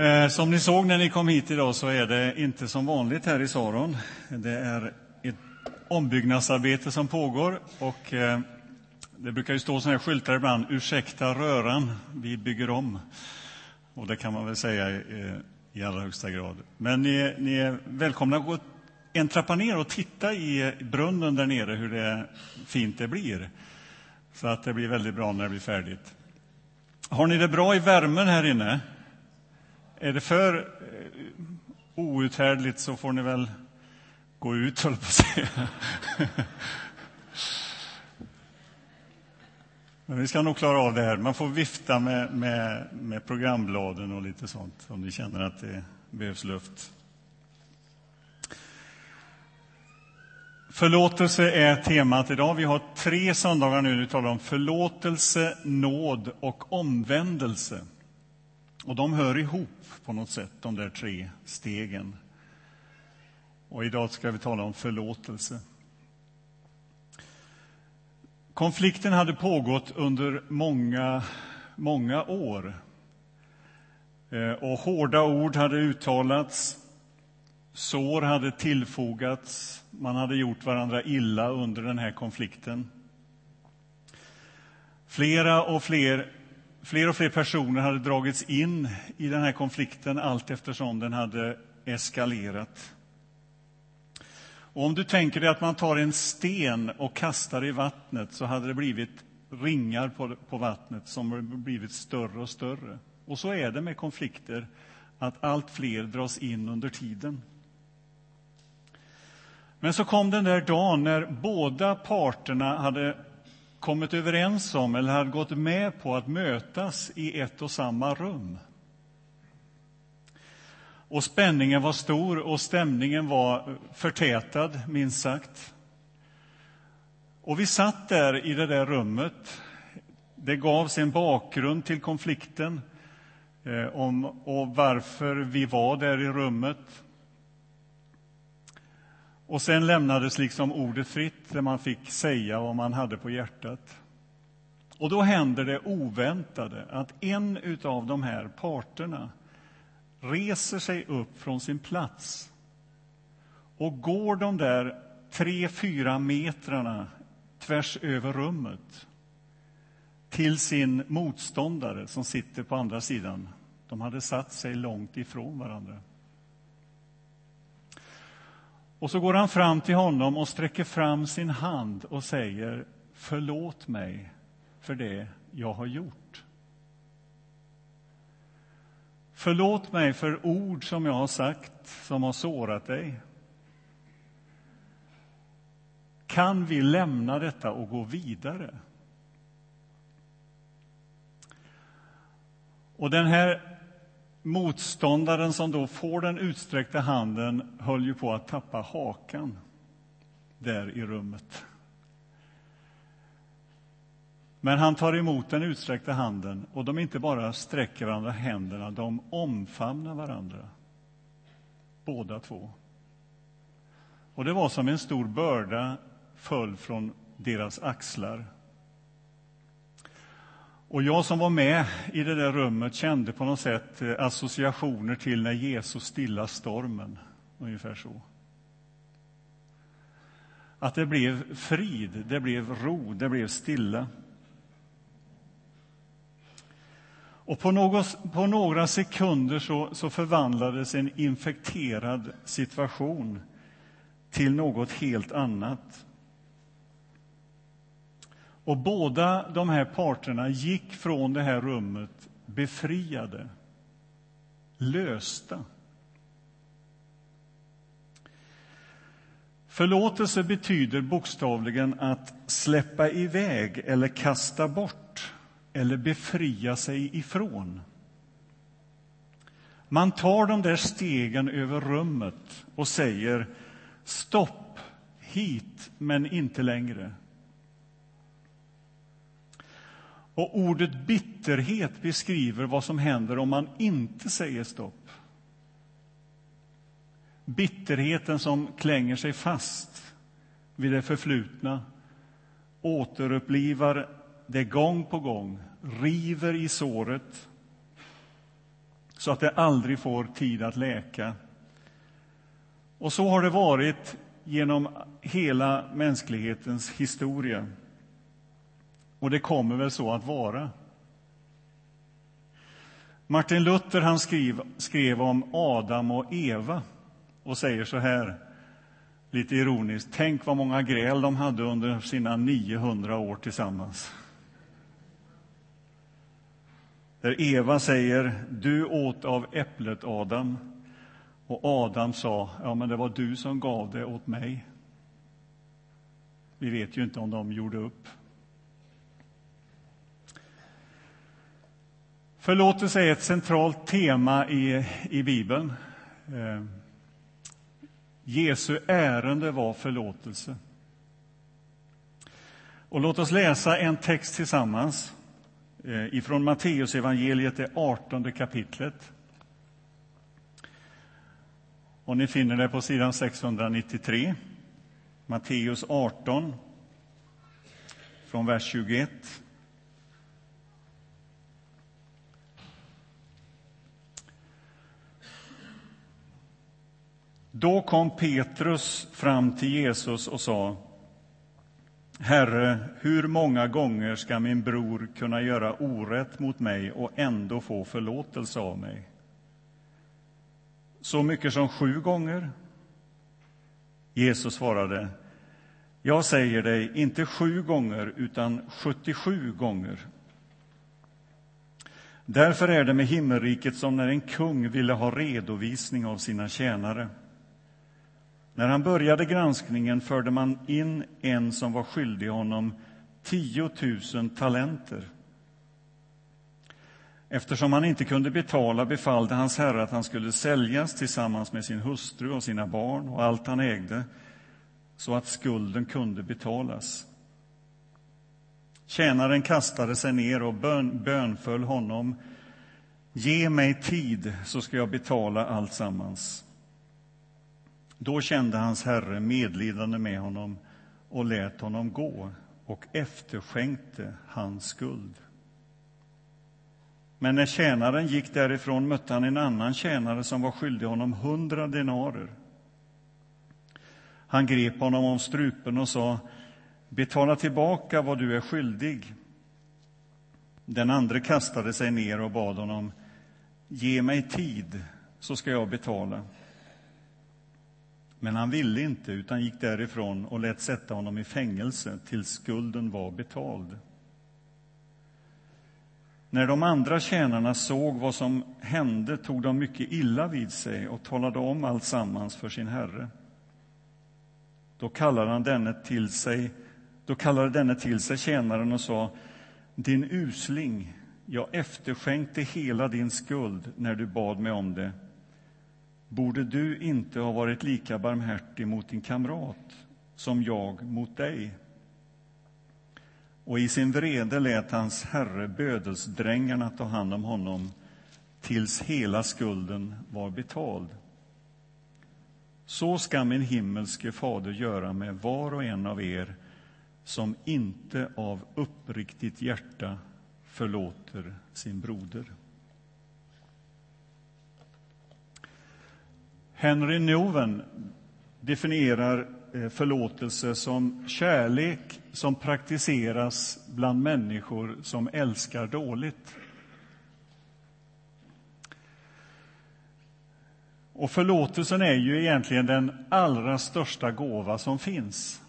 Eh, som ni såg när ni kom hit idag så är det inte som vanligt här i Saron. Det är ett ombyggnadsarbete som pågår och eh, det brukar ju stå såna här skyltar ibland, ursäkta röran, vi bygger om. Och det kan man väl säga i, i allra högsta grad. Men ni, ni är välkomna att gå en trappa ner och titta i brunnen där nere hur det fint det blir. Så att det blir väldigt bra när det blir färdigt. Har ni det bra i värmen här inne? Är det för eh, outhärdligt så får ni väl gå ut, höll på att säga. Men vi ska nog klara av det här. Man får vifta med, med, med programbladen och lite sånt om ni känner att det behövs luft. Förlåtelse är temat idag. Vi har tre söndagar nu. Vi talar om förlåtelse, nåd och omvändelse. Och de hör ihop på något sätt, de där tre stegen. Och idag ska vi tala om förlåtelse. Konflikten hade pågått under många, många år. Eh, och hårda ord hade uttalats, sår hade tillfogats, man hade gjort varandra illa under den här konflikten. Flera och fler Fler och fler personer hade dragits in i den här konflikten allt eftersom den hade eskalerat. Och om du tänker dig att man tar en sten och kastar i vattnet så hade det blivit ringar på, på vattnet som blivit större och större. Och så är det med konflikter, att allt fler dras in under tiden. Men så kom den där dagen när båda parterna hade kommit överens om eller hade gått med på att mötas i ett och samma rum. Och spänningen var stor och stämningen var förtätad, minst sagt. Och vi satt där i det där rummet. Det gavs en bakgrund till konflikten eh, om, och varför vi var där i rummet. Och sen lämnades liksom ordet fritt, där man fick säga vad man hade på hjärtat. Och då händer det oväntade att en av de här parterna reser sig upp från sin plats och går de där tre, fyra metrarna tvärs över rummet till sin motståndare som sitter på andra sidan. De hade satt sig långt ifrån varandra. Och så går han fram till honom och sträcker fram sin hand och säger Förlåt mig för det jag har gjort. Förlåt mig för ord som jag har sagt som har sårat dig. Kan vi lämna detta och gå vidare? Och den här Motståndaren som då får den utsträckta handen höll ju på att tappa hakan där i rummet. Men han tar emot den utsträckta handen och de inte bara sträcker varandra händerna, de omfamnar varandra. Båda två. Och det var som en stor börda föll från deras axlar. Och jag som var med i det där rummet kände på något sätt eh, associationer till när Jesus stillar stormen, ungefär så. Att det blev frid, det blev ro, det blev stilla. Och på, något, på några sekunder så, så förvandlades en infekterad situation till något helt annat. Och båda de här parterna gick från det här rummet befriade, lösta. Förlåtelse betyder bokstavligen att släppa iväg eller kasta bort eller befria sig ifrån. Man tar de där stegen över rummet och säger stopp, hit, men inte längre. Och ordet bitterhet beskriver vad som händer om man inte säger stopp. Bitterheten som klänger sig fast vid det förflutna återupplivar det gång på gång, river i såret så att det aldrig får tid att läka. Och så har det varit genom hela mänsklighetens historia. Och det kommer väl så att vara. Martin Luther han skrev, skrev om Adam och Eva och säger så här, lite ironiskt. Tänk vad många gräl de hade under sina 900 år tillsammans. Där Eva säger, du åt av äpplet, Adam. Och Adam sa, ja, men det var du som gav det åt mig. Vi vet ju inte om de gjorde upp. Förlåtelse är ett centralt tema i, i Bibeln. Eh, Jesu ärende var förlåtelse. Och låt oss läsa en text tillsammans eh, ifrån Matteusevangeliet, det 18 kapitlet. Och ni finner det på sidan 693. Matteus 18, från vers 21. Då kom Petrus fram till Jesus och sa Herre, hur många gånger ska min bror kunna göra orätt mot mig och ändå få förlåtelse av mig? Så mycket som sju gånger? Jesus svarade Jag säger dig, inte sju gånger, utan 77 gånger. Därför är det med himmelriket som när en kung ville ha redovisning av sina tjänare. När han började granskningen förde man in en som var skyldig honom 10 000 talenter. Eftersom han inte kunde betala befallde hans herre att han skulle säljas tillsammans med sin hustru och sina barn och allt han ägde så att skulden kunde betalas. Tjänaren kastade sig ner och bön, bönföll honom. Ge mig tid, så ska jag betala allt sammans. Då kände hans herre medlidande med honom och lät honom gå och efterskänkte hans skuld. Men när tjänaren gick därifrån mötte han en annan tjänare som var skyldig honom hundra denarer. Han grep honom om strupen och sa Betala tillbaka vad du är skyldig. Den andre kastade sig ner och bad honom Ge mig tid, så ska jag betala. Men han ville inte, utan gick därifrån och lät sätta honom i fängelse tills skulden var betald. När de andra tjänarna såg vad som hände tog de mycket illa vid sig och talade om allt sammans för sin herre. Då kallade han denne till sig, då kallade denne till sig tjänaren och sa Din usling, jag efterskänkte hela din skuld när du bad mig om det borde du inte ha varit lika barmhärtig mot din kamrat som jag mot dig? Och i sin vrede lät hans herre bödelsdrängarna ta hand om honom tills hela skulden var betald. Så ska min himmelske fader göra med var och en av er som inte av uppriktigt hjärta förlåter sin broder. Henry Nouwen definierar eh, förlåtelse som kärlek som praktiseras bland människor som älskar dåligt. Och förlåtelsen är ju egentligen den allra största gåva som finns.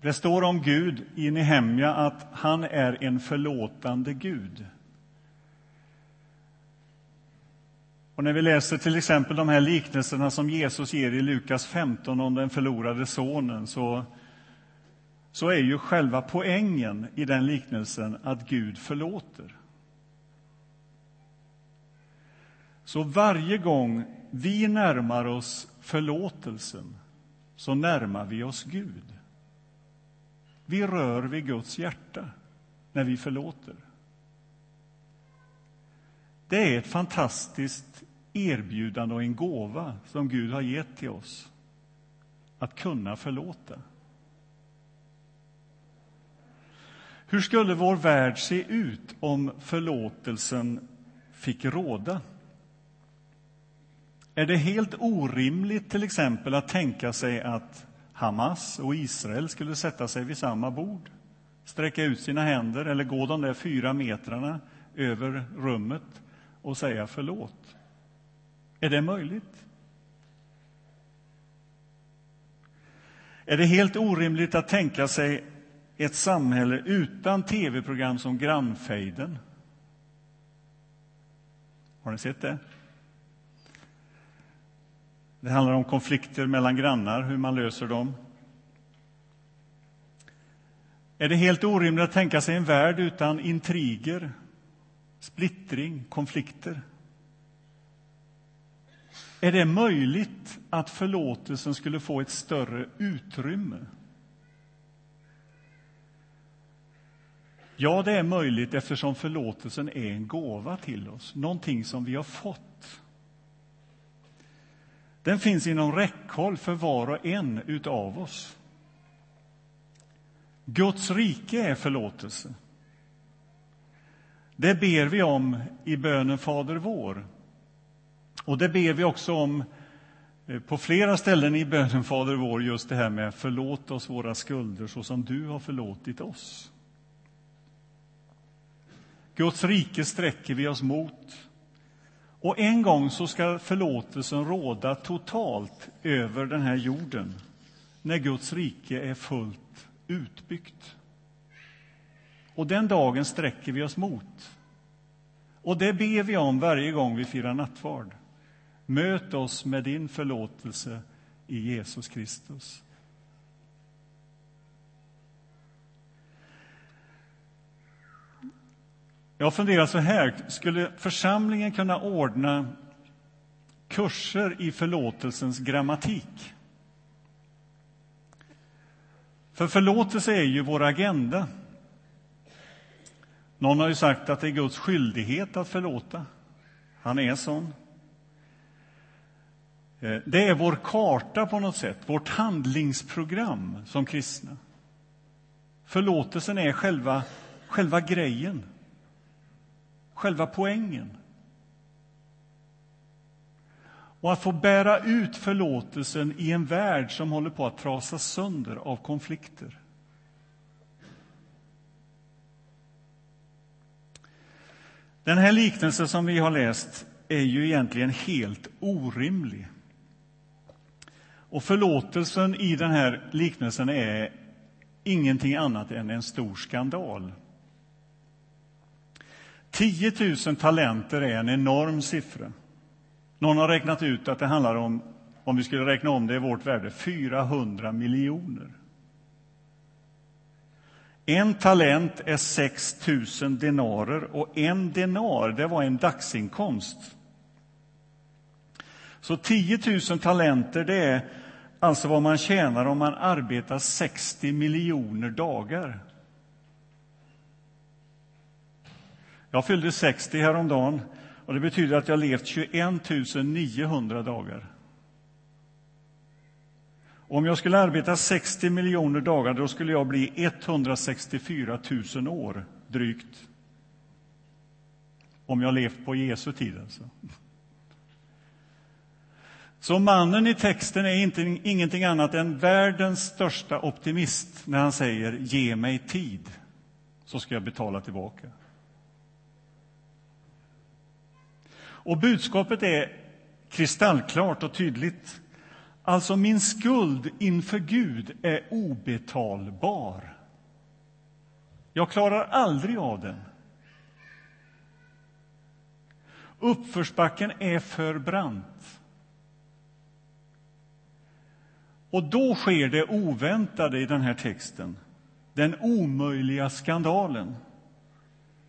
Det står om Gud i Nehemja att han är en förlåtande Gud. Och när vi läser till exempel de här liknelserna som Jesus ger i Lukas 15 om den förlorade sonen så, så är ju själva poängen i den liknelsen att Gud förlåter. Så varje gång vi närmar oss förlåtelsen så närmar vi oss Gud. Vi rör vid Guds hjärta när vi förlåter. Det är ett fantastiskt erbjudande och en gåva som Gud har gett till oss. Att kunna förlåta. Hur skulle vår värld se ut om förlåtelsen fick råda. Är det helt orimligt till exempel att tänka sig att Hamas och Israel skulle sätta sig vid samma bord, sträcka ut sina händer eller gå de där fyra metrarna över rummet och säga förlåt? Är det möjligt? Är det helt orimligt att tänka sig ett samhälle utan tv-program som Grannfejden? Har ni sett det? Det handlar om konflikter mellan grannar, hur man löser dem. Är det helt orimligt att tänka sig en värld utan intriger, splittring, konflikter? Är det möjligt att förlåtelsen skulle få ett större utrymme? Ja, det är möjligt eftersom förlåtelsen är en gåva till oss, någonting som vi har fått. Den finns inom räckhåll för var och en utav oss. Guds rike är förlåtelse. Det ber vi om i bönen Fader vår. Och det ber vi också om eh, på flera ställen i bönen Fader vår, just det här med förlåt oss våra skulder så som du har förlåtit oss. Guds rike sträcker vi oss mot. Och en gång så ska förlåtelsen råda totalt över den här jorden när Guds rike är fullt utbyggt. Och den dagen sträcker vi oss mot. Och det ber vi om varje gång vi firar nattvard. Möt oss med din förlåtelse i Jesus Kristus. Jag funderar så här, skulle församlingen kunna ordna kurser i förlåtelsens grammatik? För förlåtelse är ju vår agenda. Någon har ju sagt att det är Guds skyldighet att förlåta. Han är sån. Eh, det är vår karta på något sätt, vårt handlingsprogram som kristna. Förlåtelsen är själva, själva grejen, själva poängen. Och att få bära ut förlåtelsen i en värld som håller på att trasas sönder av konflikter. Den här liknelsen som vi har läst är ju egentligen helt orimlig. Och förlåtelsen i den här liknelsen är ingenting annat än en stor skandal. 10 000 talenter är en enorm siffra. Någon har räknat ut att det handlar om, om vi skulle räkna om det i vårt värde, 400 miljoner. En talent är 6 000 denarer och en denar, det var en dagsinkomst. Så 10 000 talenter, det är alltså vad man tjänar om man arbetar 60 miljoner dagar. Jag fyllde 60 häromdagen och det betyder att jag levt 21 900 dagar. Om jag skulle arbeta 60 miljoner dagar då skulle jag bli 164 000 år, drygt. Om jag levt på Jesu tid, alltså. Så mannen i texten är inte, ingenting annat än världens största optimist när han säger ge mig tid, så ska jag betala tillbaka. Och budskapet är kristallklart och tydligt. Alltså, min skuld inför Gud är obetalbar. Jag klarar aldrig av den. Uppförsbacken är för brant. Och då sker det oväntade i den här texten, den omöjliga skandalen.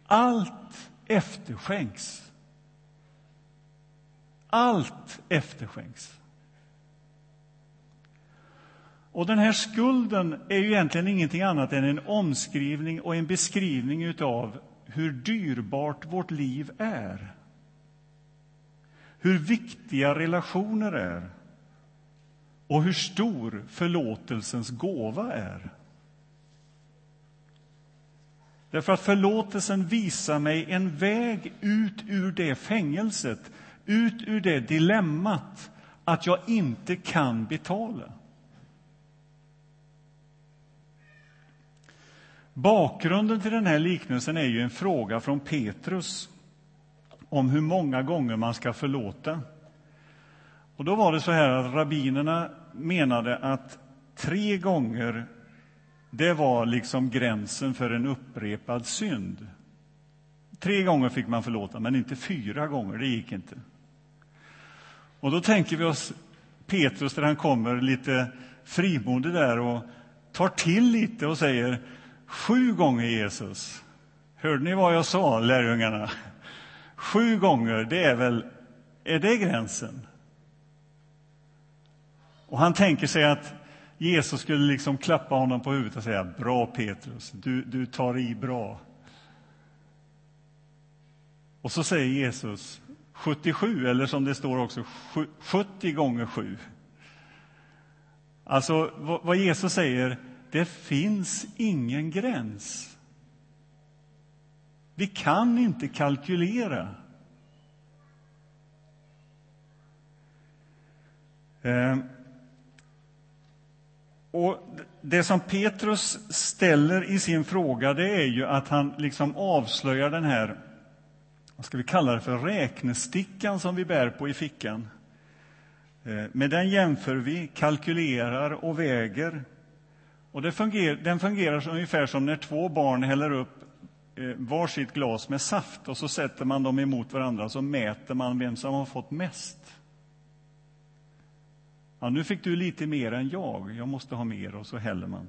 Allt efterskänks. Allt efterskänks. Och den här skulden är ju egentligen ingenting annat än en omskrivning och en beskrivning av hur dyrbart vårt liv är. Hur viktiga relationer är och hur stor förlåtelsens gåva är. Därför att förlåtelsen visar mig en väg ut ur det fängelset, ut ur det dilemmat att jag inte kan betala. Bakgrunden till den här liknelsen är ju en fråga från Petrus om hur många gånger man ska förlåta. Och då var det så här att rabbinerna menade att tre gånger det var liksom gränsen för en upprepad synd. Tre gånger fick man förlåta, men inte fyra gånger. Det gick inte. Och då tänker vi oss Petrus där han kommer lite frimodig där och tar till lite och säger sju gånger Jesus. Hörde ni vad jag sa, lärjungarna? Sju gånger, det är väl, är det gränsen? Och han tänker sig att Jesus skulle liksom klappa honom på huvudet och säga bra Petrus, du, du tar i bra. Och så säger Jesus 77, eller som det står också 70 gånger 7. Alltså vad Jesus säger, det finns ingen gräns. Vi kan inte kalkylera. Eh, och Det som Petrus ställer i sin fråga det är ju att han liksom avslöjar den här vad ska vi kalla det för, räknestickan som vi bär på i fickan. Eh, med den jämför vi, kalkylerar och väger. Och det fungerar, den fungerar ungefär som när två barn häller upp eh, varsitt glas med saft och så sätter man dem emot varandra och så mäter man vem som har fått mest. Ja, nu fick du lite mer än jag, jag måste ha mer, och så häller man.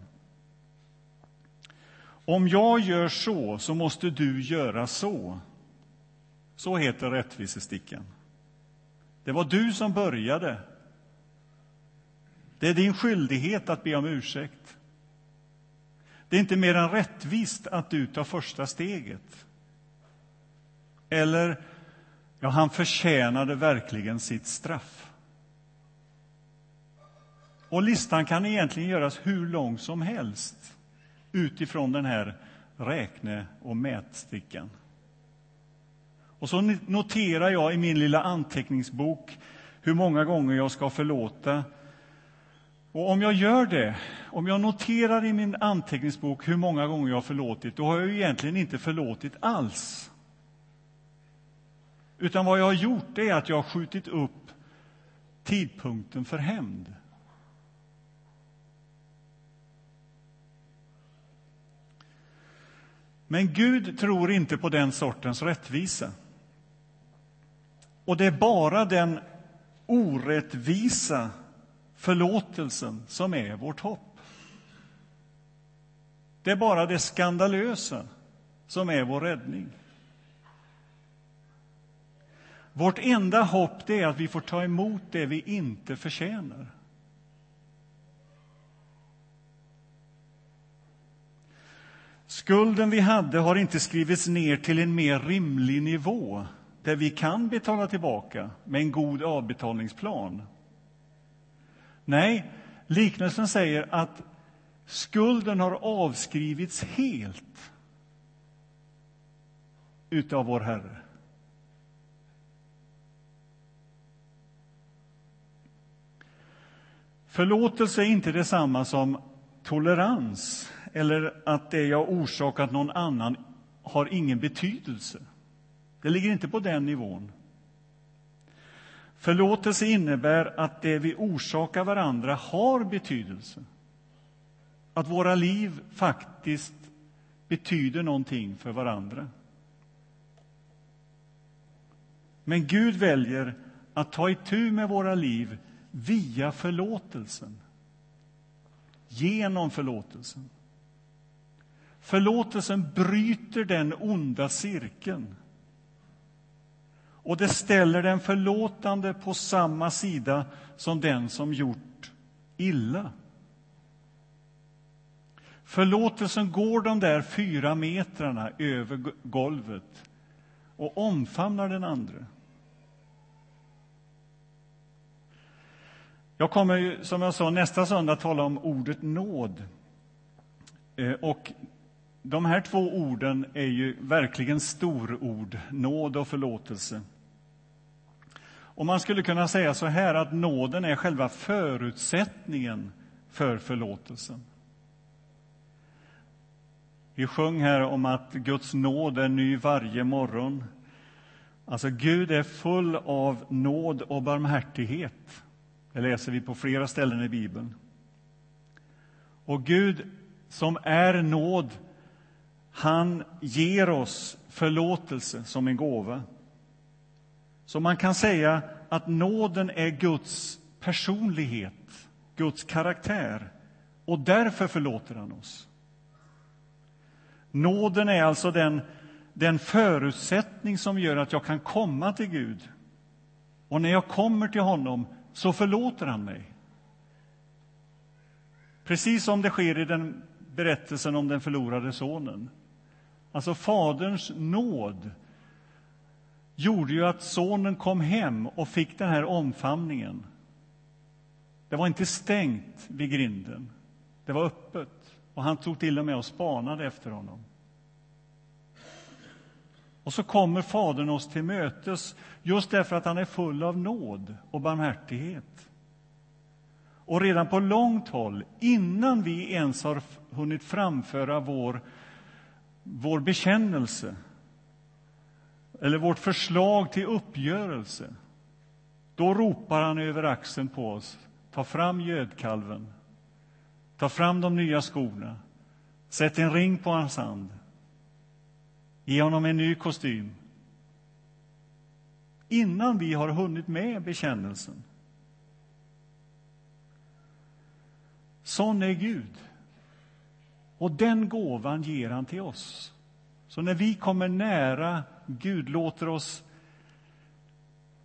Om jag gör så, så måste du göra så. Så heter rättvisestickan. Det var du som började. Det är din skyldighet att be om ursäkt. Det är inte mer än rättvist att du tar första steget. Eller, ja, han förtjänade verkligen sitt straff. Och listan kan egentligen göras hur lång som helst utifrån den här räkne och mätstickan. Och så noterar jag i min lilla anteckningsbok hur många gånger jag ska förlåta. Och om jag gör det, om jag noterar i min anteckningsbok hur många gånger jag har förlåtit, då har jag egentligen inte förlåtit alls. Utan vad jag har gjort är att jag har skjutit upp tidpunkten för hämnd. Men Gud tror inte på den sortens rättvisa. Och det är bara den orättvisa förlåtelsen som är vårt hopp. Det är bara det skandalösa som är vår räddning. Vårt enda hopp det är att vi får ta emot det vi inte förtjänar. Skulden vi hade har inte skrivits ner till en mer rimlig nivå där vi kan betala tillbaka med en god avbetalningsplan. Nej, liknelsen säger att skulden har avskrivits helt utav vår Herre. Förlåtelse är inte detsamma som tolerans eller att det jag orsakat någon annan har ingen betydelse. Det ligger inte på den nivån. Förlåtelse innebär att det vi orsakar varandra har betydelse. Att våra liv faktiskt betyder någonting för varandra. Men Gud väljer att ta itu med våra liv via förlåtelsen. Genom förlåtelsen. Förlåtelsen bryter den onda cirkeln. Och det ställer den förlåtande på samma sida som den som gjort illa. Förlåtelsen går de där fyra metrarna över golvet och omfamnar den andra. Jag kommer, som jag sa, nästa söndag tala om ordet nåd. Eh, och de här två orden är ju verkligen storord, nåd och förlåtelse. Och man skulle kunna säga så här att nåden är själva förutsättningen för förlåtelsen. Vi sjöng här om att Guds nåd är ny varje morgon. Alltså, Gud är full av nåd och barmhärtighet. Det läser vi på flera ställen i Bibeln. Och Gud, som är nåd, han ger oss förlåtelse som en gåva. Så man kan säga att nåden är Guds personlighet, Guds karaktär, och därför förlåter han oss. Nåden är alltså den, den förutsättning som gör att jag kan komma till Gud. Och när jag kommer till honom så förlåter han mig. Precis som det sker i den berättelsen om den förlorade sonen. Alltså Faderns nåd gjorde ju att sonen kom hem och fick den här omfamningen. Det var inte stängt vid grinden, det var öppet. Och han tog till och med och spanade efter honom. Och så kommer Fadern oss till mötes just därför att han är full av nåd och barmhärtighet. Och redan på långt håll, innan vi ens har hunnit framföra vår, vår bekännelse eller vårt förslag till uppgörelse, då ropar han över axeln på oss. Ta fram gödkalven. Ta fram de nya skorna. Sätt en ring på hans hand. Ge honom en ny kostym. Innan vi har hunnit med bekännelsen. Sån är Gud. Och den gåvan ger han till oss. Så när vi kommer nära Gud, låter oss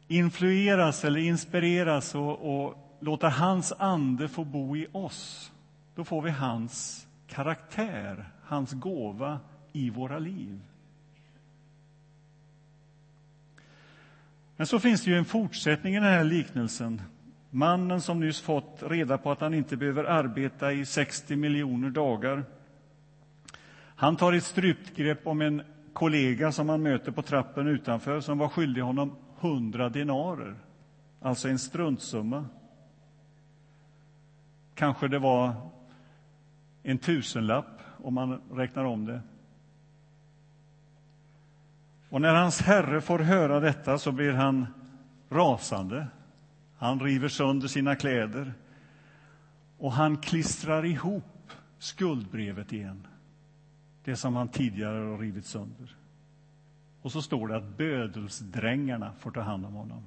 influeras eller inspireras och, och låter hans ande få bo i oss, då får vi hans karaktär, hans gåva i våra liv. Men så finns det ju en fortsättning i den här liknelsen. Mannen som nyss fått reda på att han inte behöver arbeta i 60 miljoner dagar. Han tar ett strypgrepp om en kollega som han möter på trappen utanför som var skyldig honom 100 denarer, alltså en struntsumma. Kanske det var en tusenlapp om man räknar om det. Och när hans herre får höra detta så blir han rasande. Han river sönder sina kläder och han klistrar ihop skuldbrevet igen, det som han tidigare har rivit sönder. Och så står det att bödelsdrängarna får ta hand om honom.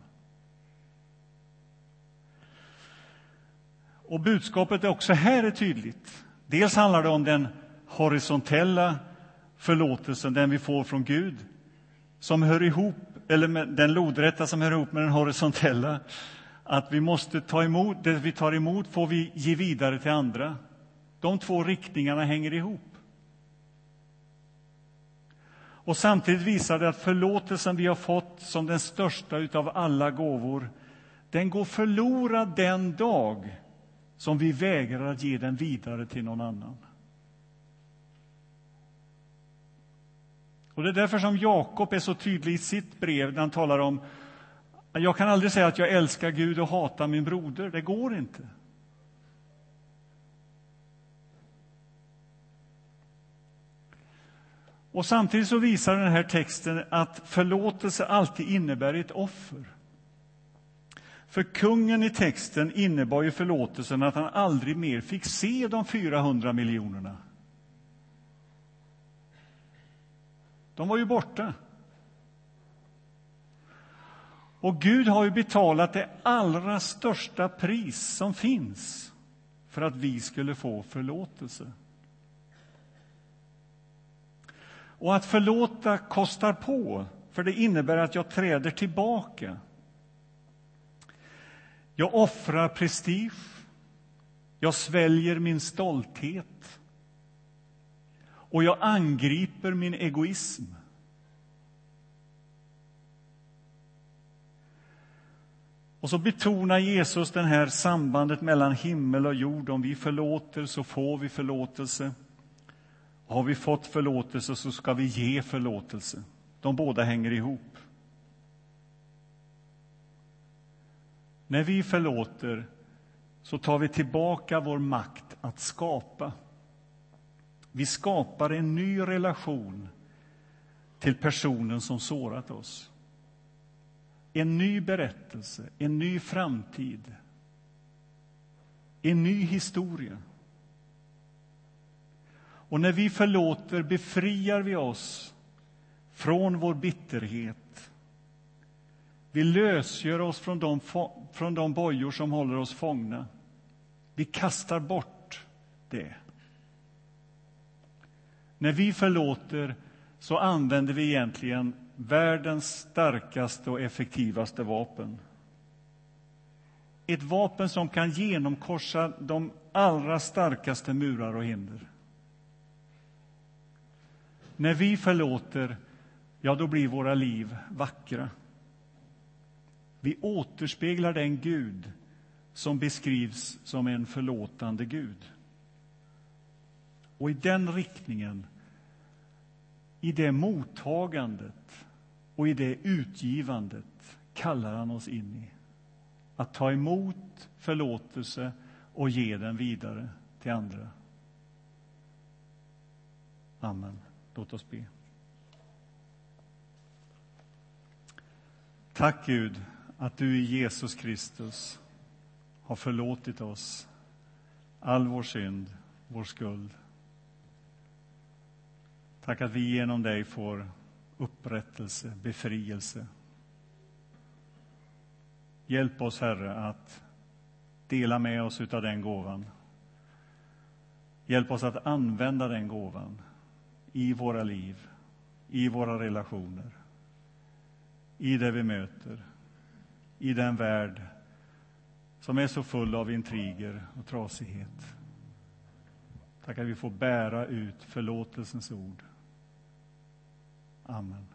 Och budskapet är också här är tydligt. Dels handlar det om den horisontella förlåtelsen, den vi får från Gud, som hör ihop, eller den lodrätta som hör ihop med den horisontella, att vi måste ta emot, det vi tar emot får vi ge vidare till andra. De två riktningarna hänger ihop. Och samtidigt visar det att förlåtelsen vi har fått som den största av alla gåvor, den går förlorad den dag som vi vägrar att ge den vidare till någon annan. Och Det är därför som Jakob är så tydlig i sitt brev när han talar om jag kan aldrig säga att jag älskar Gud och hatar min broder. Det går inte. Och Samtidigt så visar den här texten att förlåtelse alltid innebär ett offer. För kungen i texten innebar ju förlåtelsen att han aldrig mer fick se de 400 miljonerna. De var ju borta. Och Gud har ju betalat det allra största pris som finns för att vi skulle få förlåtelse. Och att förlåta kostar på, för det innebär att jag träder tillbaka. Jag offrar prestige, jag sväljer min stolthet och jag angriper min egoism. Och så betonar Jesus det här sambandet mellan himmel och jord. Om vi förlåter så får vi förlåtelse. Har vi fått förlåtelse så ska vi ge förlåtelse. De båda hänger ihop. När vi förlåter så tar vi tillbaka vår makt att skapa. Vi skapar en ny relation till personen som sårat oss. En ny berättelse, en ny framtid, en ny historia. Och när vi förlåter befriar vi oss från vår bitterhet. Vi lösgör oss från de, från de bojor som håller oss fångna. Vi kastar bort det. När vi förlåter så använder vi egentligen världens starkaste och effektivaste vapen. Ett vapen som kan genomkorsa de allra starkaste murar och hinder. När vi förlåter, ja, då blir våra liv vackra. Vi återspeglar den Gud som beskrivs som en förlåtande Gud. Och i den riktningen, i det mottagandet och i det utgivandet kallar han oss in i. Att ta emot förlåtelse och ge den vidare till andra. Amen. Låt oss be. Tack Gud att du i Jesus Kristus har förlåtit oss all vår synd, vår skuld. Tack att vi genom dig får upprättelse, befrielse. Hjälp oss, Herre, att dela med oss av den gåvan. Hjälp oss att använda den gåvan i våra liv, i våra relationer, i det vi möter, i den värld som är så full av intriger och trasighet. Tack att vi får bära ut förlåtelsens ord. Amen.